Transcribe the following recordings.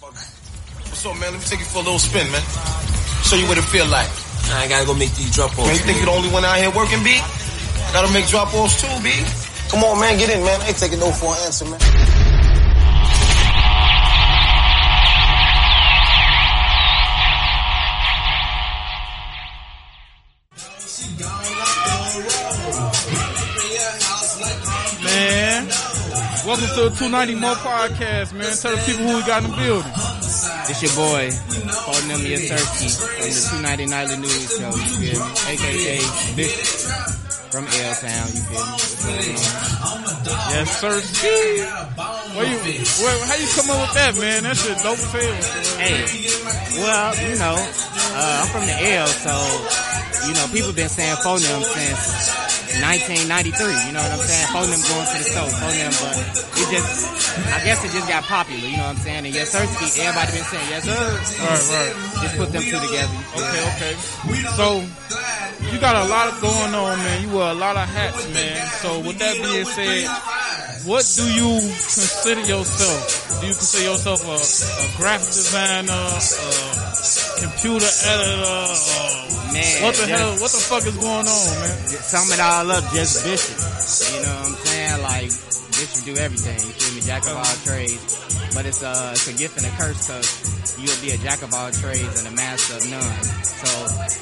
What's up, man? Let me take you for a little spin, man. Show you what it feel like. I gotta go make these drop offs. Man, you think you're the only one out here working, B? Gotta make drop offs too, B. Come on, man, get in, man. I ain't taking no for an answer. Man, welcome to the 290 More Podcast, man. Tell the people who we got in the building. It's your boy, your turkey from the 290 Nightly News Show, you feel me? AKA Bishop from L Town, you feel me? What's going on? Yes, sir. Where you, where, how you come up with that, man? That shit dope as hell. Hey, well, you know, uh, I'm from the L, so, you know, people been saying phone them since 1993, you know what I'm saying? Phone them going to the store, phone them, but it just, I guess it just got popular, you know what I'm saying? And yes, sir, everybody been saying yes, sir. Right, right. Just put them two together. you feel me? Okay, okay. So, you got a lot of going on, man. You wear a lot of hats, man. So, with that being said, what do you consider yourself? Do you consider yourself a, a graphic designer, a computer editor? Uh, Man, what the just- hell? What the fuck is going on, man? sum it all up, just Bishop. You know what I'm saying? Like, Bishop do everything. You feel me? Jack of all trades. But it's a, it's a gift and a curse because you'll be a jack of all trades and a master of none. So,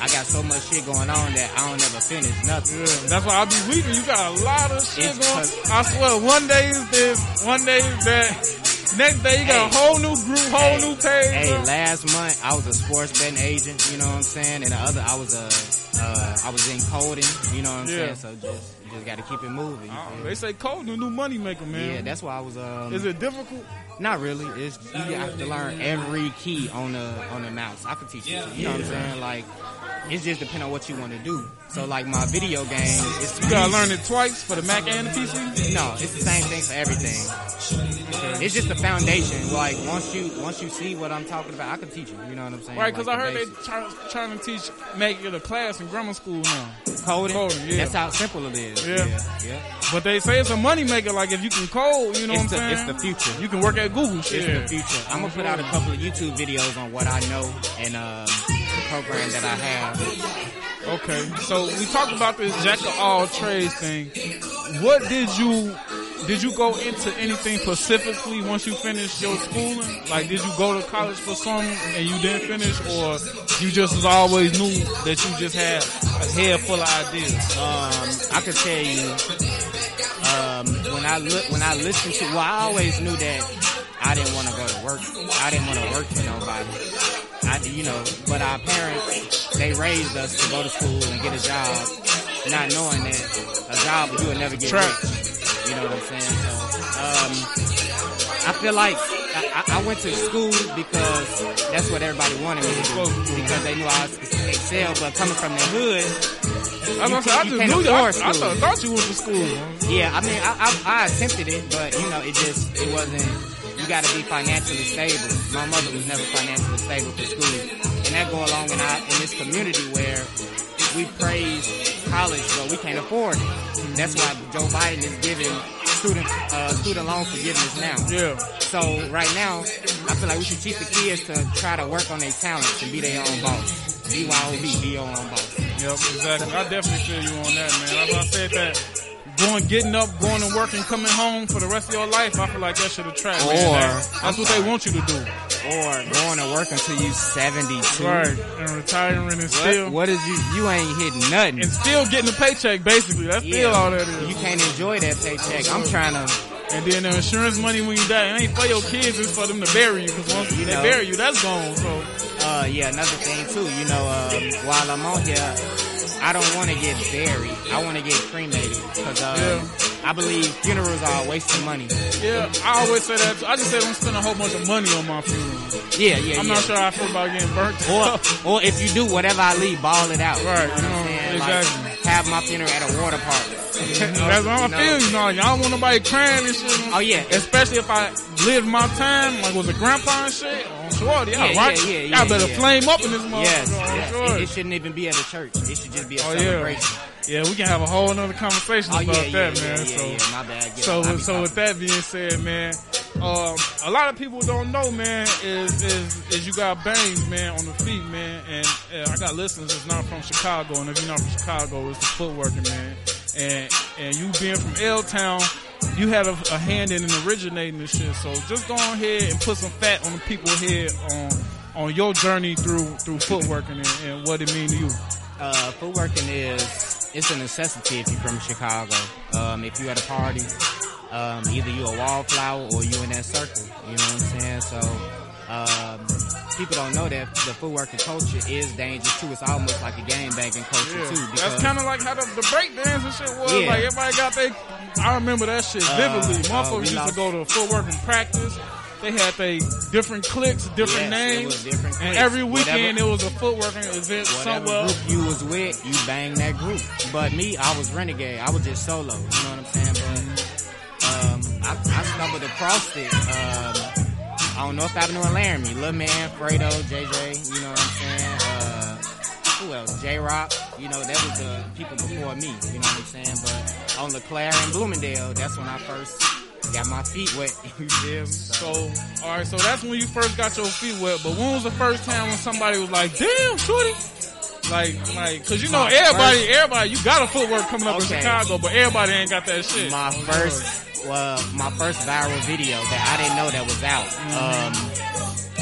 I got so much shit going on that I don't ever finish nothing. Yeah, that's why I be weeping. You got a lot of shit It's going. I swear, one day is this, one day is that. Next day you got a whole new group, whole Hey, new page. Hey, bro. last month I was a sports betting agent, you know what I'm saying? And the other, I was a, uh, I was in coding, you know what I'm Yeah. saying? So just, just gotta keep it moving. Oh, they say coding the new money maker, man. Yeah, that's why I was, um, Is it difficult? Not really. It's you have to learn every key on the on the mouse. I could teach you. You know what I'm saying? Like it's just depending on what you want to do. So like my video game, it's You gotta learn it twice for the Mac and the PC. No, it's the same thing for everything. It's just the foundation. Like once you once you see what I'm talking about, I can teach you. You know what I'm saying? Right, because Like I the heard they basics. try, trying to teach, make it a class in grammar school now. coding. coding, yeah. That's how simple it is. Yeah. yeah. yeah. But they say it's a money maker. Like if you can code, you know It's what the- I'm it's saying? the future. You can work at Google. Shit. It's the future. I'm gonna put out a couple of YouTube videos on what I know and um, the program that I have. Okay, so we talked about this jack of all trades thing. What did you did you go into anything specifically once you finished your schooling? Like, did you go to college for something and you didn't finish, or you just was always knew that you just had a head full of ideas? Um, I could tell you, um, when I look, when I listened to, well, I always knew that I didn't want to go to work. I didn't want to work for nobody. I, you know, but our parents, they raised us to go to school and get a job, not knowing that a job you would never get Trap. You know what I'm saying? So, um, I feel like I, I went to school because that's what everybody wanted me to do because they knew I was excel. But coming from the hood, I, was I you just knew you. I, I thought, thought you went to school. yeah, I mean, I, I, I attempted it, but you know, it just it wasn't. You got to be financially stable. My mother was never financially stable for school, and that go along in our in this community where we praise college, but we can't afford it. That's why Joe Biden is giving student uh, student loan forgiveness now. Yeah. So right now, I feel like we should teach the kids to try to work on their talents and be their own boss. BYOB, be your own boss. Yep, exactly. I definitely feel you on that, man. As I said that going, getting up, going to work, and coming home for the rest of your life, I feel like that should attract. Or- man. That- that's what they want you to do. Or going to work until you 72. Right, and retiring and still What, what is you? You ain't hitting nothing. and still getting a paycheck. Basically, that's still all that is. You can't enjoy that paycheck. I'm trying to. And then the insurance money when you die, it ain't for your kids, it's for them to bury you. Because once You they know. bury you, that's gone. So Uh, yeah, another thing too. You know, um, while I'm on here, I don't want to get buried. I want to get cremated because um, I believe funerals are a waste of money. yeah, I always say that. I just say don't spend a whole bunch of money on my funeral. Yeah, yeah, I'm yeah. not sure how I feel about getting burnt. Or, or if you do whatever I leave, ball it out. Right, You know what you know, I'm saying? exactly. Like, have my funeral at a water park. That's what I feel. You know, don't want nobody crying and shit. Oh yeah, Especially if I lived my time, like was a grandpa and shit. On shorty, Yeah, yeah, right? yeah, yeah, Y'all yeah, better yeah. flame up in this motherfucker. Yes, shorty. It, it shouldn't even be at a church. It should just be a Oh, celebration. Yeah, we can have a whole another conversation Oh, about that, man. yeah, so, yeah, my bad. So, so with that being said, man, um, a lot of people don't know, man, is is is you got bangs, man, on the feet, man, and uh, I got listeners that's not from Chicago, and if you're not from Chicago, it's the footworking, man, and and you being from L Town. You had a, a hand in originating this shit, so just go on ahead and put some fat on the people here on on your journey through through footworking and, and what it mean to you. uh, footworking is it's a necessity if you're from Chicago. Um, if you at a party, um, either you a wallflower or you in that circle. You know what I'm saying? So um, people don't know that the footworking culture is dangerous too. It's almost like a game banging culture Yeah, too. that's kind of like how the, the break dance and shit was. Yeah. Like everybody got they. I remember that shit Uh, vividly. uh, Motherfuckers we used to go to footwork and practice. They had they different cliques, different Yes, names, different and every weekend Whatever- it was a footworking event Whatever somewhere. group you was with, you bang that group. But me, I was renegade. I was just solo. You know what I'm saying? But um, I, I stumbled across it. Um, I don't know if Avenue and Laramie, Lil Man, Fredo, JJ. You know what I'm saying? Uh, who else? J Rock. You know that was the people before me. You know what I'm saying? But on LeClaire and Bloomingdale, that's when I first got my feet wet. You feel me? So, all right, so that's when you first got your feet wet. But when was the first time when somebody was like, "Damn, shorty"? Like, like, cause you know My everybody, first- everybody, you got a footwork coming up in Chicago, but everybody ain't got that shit. my first well my first viral video that I didn't know that was out. Um,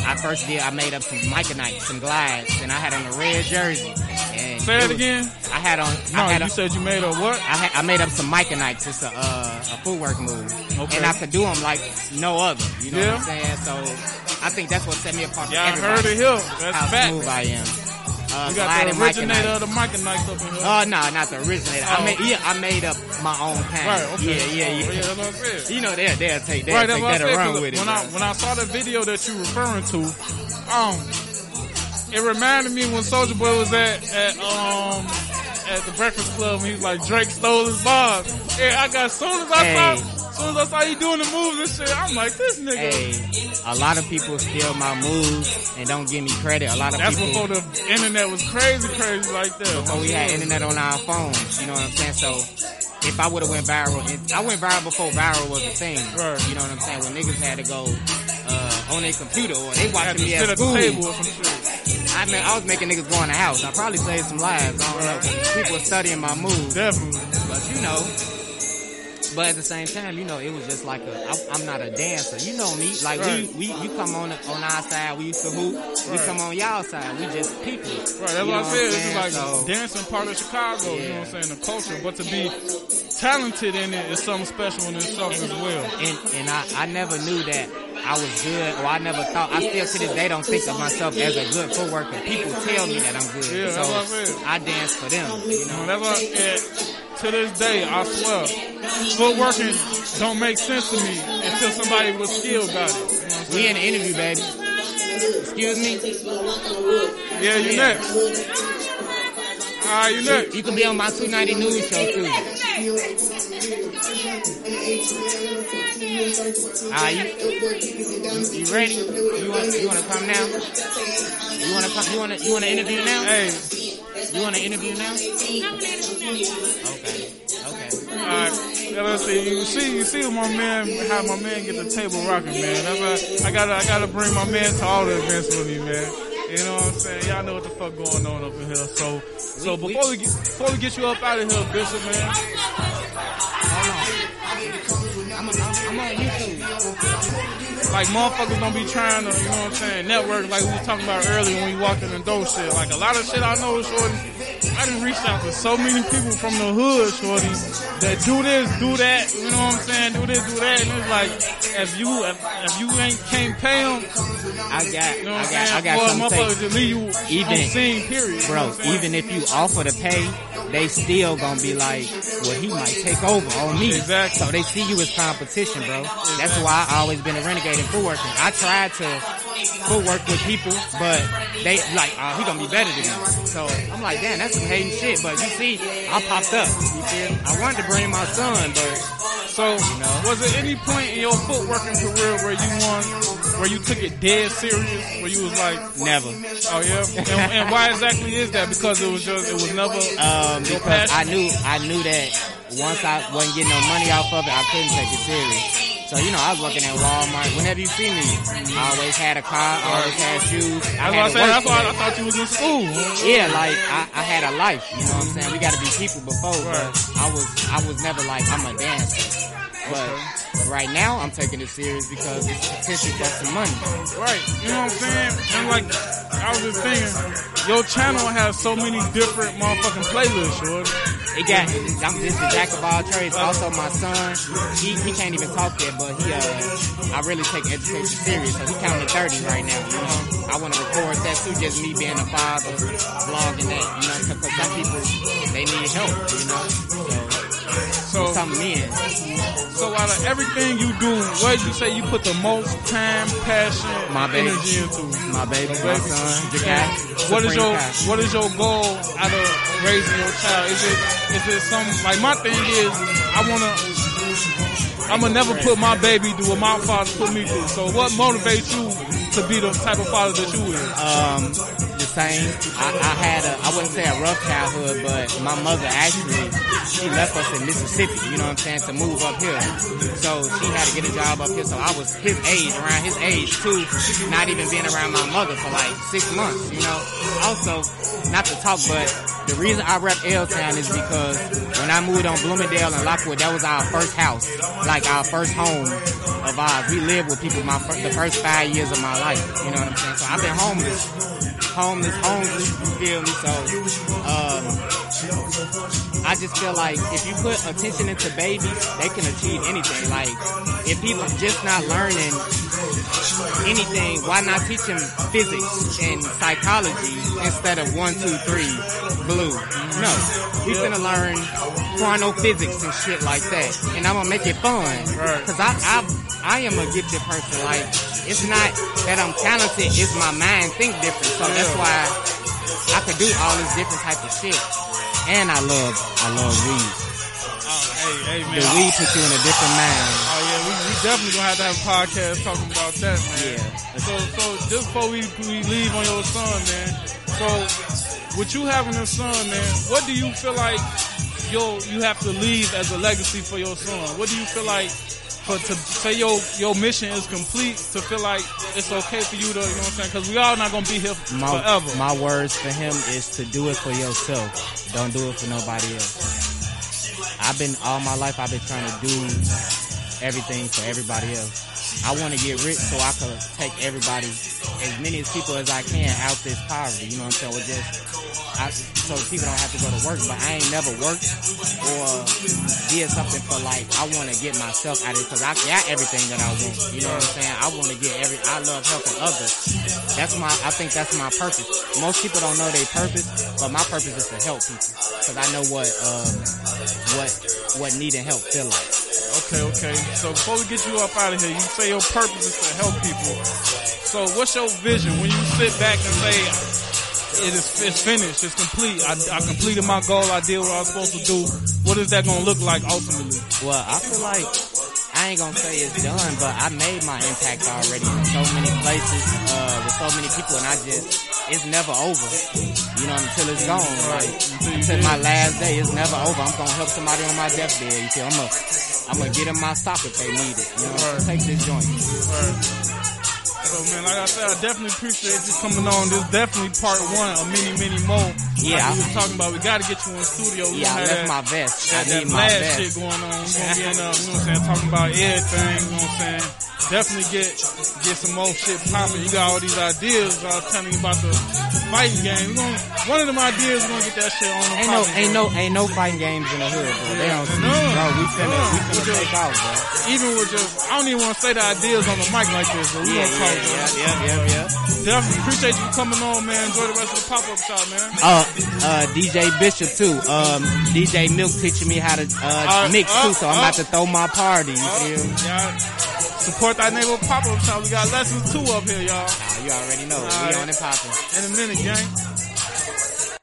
I first did I made up some Micronite, some glides, and I had on a red jersey. And Say was- again. I had on. No, I had you on, said you made a what? I, had, I made up some Micronites. It's a uh, a footwork move, Okay. and I could do them like no other. You know Yeah. what I'm saying? So I think that's what set me apart. from Yeah, heard it here. That's How fact. smooth I am. Uh, You got the originator of the Micronites up in here. Oh no, not the originator. Oh. I made yeah, I made up my own kind. right, okay. Yeah, yeah, Oh, yeah. yeah, that's what I said. You know they'll they'll take they'll Right, take that and said. 'cause with it. When I when I saw the video that you referring to, um, it reminded me when Soulja Boy was at at um at the Breakfast Club and he was like Drake stole his bars. Yeah, I got soon as I Hey. saw soon as I saw you doing the moves and shit, I'm like this nigga. Hey, a lot of people steal my moves and don't give me credit. A lot of That's people before the internet was crazy, crazy like that. before we had internet on our phones. You know what I'm saying? So if I would have went viral, I went viral before viral was a thing. Right. You know what I'm saying? When niggas had to go uh, on their computer or they watching me at school. table or some shit. I mean, I was making niggas go in the house. I probably saved some lives. I don't know. People were studying my moves. Definitely. But you know, but at the same time, you know, it was just like a. I, I'm not a dancer. You know me. Like Right. we, we, you come on on our side. We used to hoop. We come on y'all side. We just people. Right, that's You what I said. It's like So- dancing part of Chicago, you know what I'm saying, the culture. But to be talented in it is something special in itself as well. and and I, I never knew that I was good, or I never thought. I still to this day don't think of myself as a good footworker. People tell me that I'm good, Yeah, so that's what I. I dance for them. You know, know, that's why, and to this day, I swear, footworking don't make sense to me until somebody with skill got it. You know what I'm we in the interview, baby. Excuse me. Yeah, you Yeah. next. Alright, you next. You can be on my 290 news show too. Ah, you, you ready? You want you want to come now? You want to come? You want to you want to interview now? Hey, You want to interview now? Okay. Okay. alright. Yeah, let's see. You see, you see my man, how my man get the table rocking, man. That's why I gotta, I gotta bring my man to all the events with me, man. You know what I'm saying? Y'all know what the fuck going on up in here. So, so before we get, before we get you up out of here, Bishop, man. Like motherfuckers don't be trying to, you know what I'm saying, network like we was talking about earlier when we walked in the door shit. Like a lot of shit I know, shorty. I done reached out to so many people from the hood, shorty, that do this, do that, you know what I'm saying, do this, do that, and it's like, if you, if, if you ain't, can't pay them, I got, you know I what I'm got, saying, I got for a something to motherfucker say. to leave you Even- on scene, period. you know Bro, I'm saying? even if you offer to pay, they still gonna be like, well, he might take over on me. Exactly. So they see you as competition, bro. That's why I always been a renegade in footworking. I tried to footwork with people, but they like, oh, he gonna be better than me. So I'm like, damn, that's some hating shit. But you see, I popped up. You feel? I wanted to bring my son, but So, was there any point in your footworking career where you won where you took it dead serious? Where you was like, Never. oh yeah, and, and why exactly is that? Because it was just it was never Um, because I knew I knew that once I wasn't getting no money off of it, I couldn't take it serious. So you know, I was working at Walmart. Whenever you see me, I always had a car, always had shoes. I That's had why I said. That's why I thought you was in school. Yeah, like I, I had a life. You know what I'm saying? We got to be people before, Right. but I was I was never like I'm a dancer. But right now, I'm taking it serious because it's potential for some money. Right. You know what I'm saying? And like, I was just thinking, your channel has so many different motherfucking playlists, shorty. It got I'm just a jack of all trades. Also, my son, he, he can't even talk yet, but he uh I really take education serious. So he counting thirty right now. You know, I want to record that too. Just me being a father, vlogging that. You know, because some people they need help. You know, so So, in. so out of everything you do, where you say you put the most time, passion, My baby. energy into? My baby, my Baby. son. What is your. What is your goal out of raising your child? Is it is it some like my thing is I wanna I'm gonna never put my baby through what my father put me through. So what motivates you to be the type of father that you is? Um, the same. I, I had a, I wouldn't say a rough childhood, but my mother actually, she left us in Mississippi, you know what I'm saying, to move up here. So she had to get a job up here. So I was his age, around his age too, not even being around my mother for like six months, you know. Also, not to talk, but the reason I rep L-Town is because when I moved on Bloomingdale and Lockwood, that was our first house, like our first home of ours. We lived with people my the first five years of my life. You know what I'm saying? So I've been homeless, homeless, homeless. You feel me? So um, I just feel like if you put attention into babies, they can achieve anything. Like if people are just not learning anything, why not teach them physics and psychology instead of one, two, three, blue? No, we're gonna learn quantum physics and shit like that, and I'm gonna make it fun. Right. Cause I, I, I am a gifted person. Like it's not that I'm talented; it's my mind think different. So that's why I could do all this different type of shit. And I love, I love weed. Oh, hey, hey, man. The weed puts you in a different mind. Oh yeah, we, we definitely gonna have to have a podcast talking about that, man. Yeah. So, so just before we, we leave on your son, man. So, with you having a son, man, what do you feel like you you have to leave as a legacy for your son? What do you feel like for to say your your mission is complete to feel like it's okay for you to, you know what I'm saying? Because we all not gonna be here My, forever. my words for him is to do it for yourself. Don't do it for nobody else. I've been all my life. I've been trying to do everything for everybody else. I want to get rich so I can take everybody, as many as people as I can, out this poverty. You know what I'm saying? With just, I, so people don't have to go to work. But I ain't never worked or did something for like I want to get myself out of it because I got everything that I want. You know what I'm saying? I want to get every. I love helping others. That's my. I think that's my purpose. Most people don't know their purpose, but my purpose is to help people because I know what um, what what needing help feel like. Okay, okay. So before we get you up out of here, you say your purpose is to help people. So what's your vision when you sit back and say it is it's finished, it's complete. I, I completed my goal. I did what I was supposed to do. What is that gonna look like ultimately? Well, I feel like I ain't gonna say it's done, but I made my impact already in so many places, uh, with so many people, and I just, it's never over. You know, until it's gone. Like, Until you until do. my last day, it's never over. I'm gonna help somebody on my deathbed. You feel? I'm gonna, I'm gonna get in my stock if they need it. You know, take this joint. So man, like I said, I definitely appreciate you coming on. This is definitely part one of many, many more. Yeah, like we was talking about. We got to get you in the studio. We Yeah, I gonna left my that, vest. I that, that need my vest. shit going on. We're gonna be in, uh, you know what I'm saying, talking about everything. You know what I'm saying. Definitely get get some more shit popping. You got all these ideas. I was telling you about the fighting game. We gonna one of them ideas. We're gonna get that shit on. the Ain't no, ain't no, ain't no fighting games in the hood, bro. They don't see, No. bro. We finna, No. we finna Just- take out, bro. Even with just, I don't even want to say the ideas on the mic like this, but we Yeah, gonna talk. yeah, yeah, yeah, yeah, yeah. Definitely appreciate you coming on, man. Enjoy the rest of the pop up shop, man. Uh, uh, DJ Bishop too. Um, DJ Milk teaching me how to uh, Uh, mix uh, too, so I'm uh. about to throw my party. You Oh, feel? y'all support that neighborhood pop up shop. We got lessons two up here, y'all. Nah, you already know. All we right. on and popping. In a minute, gang.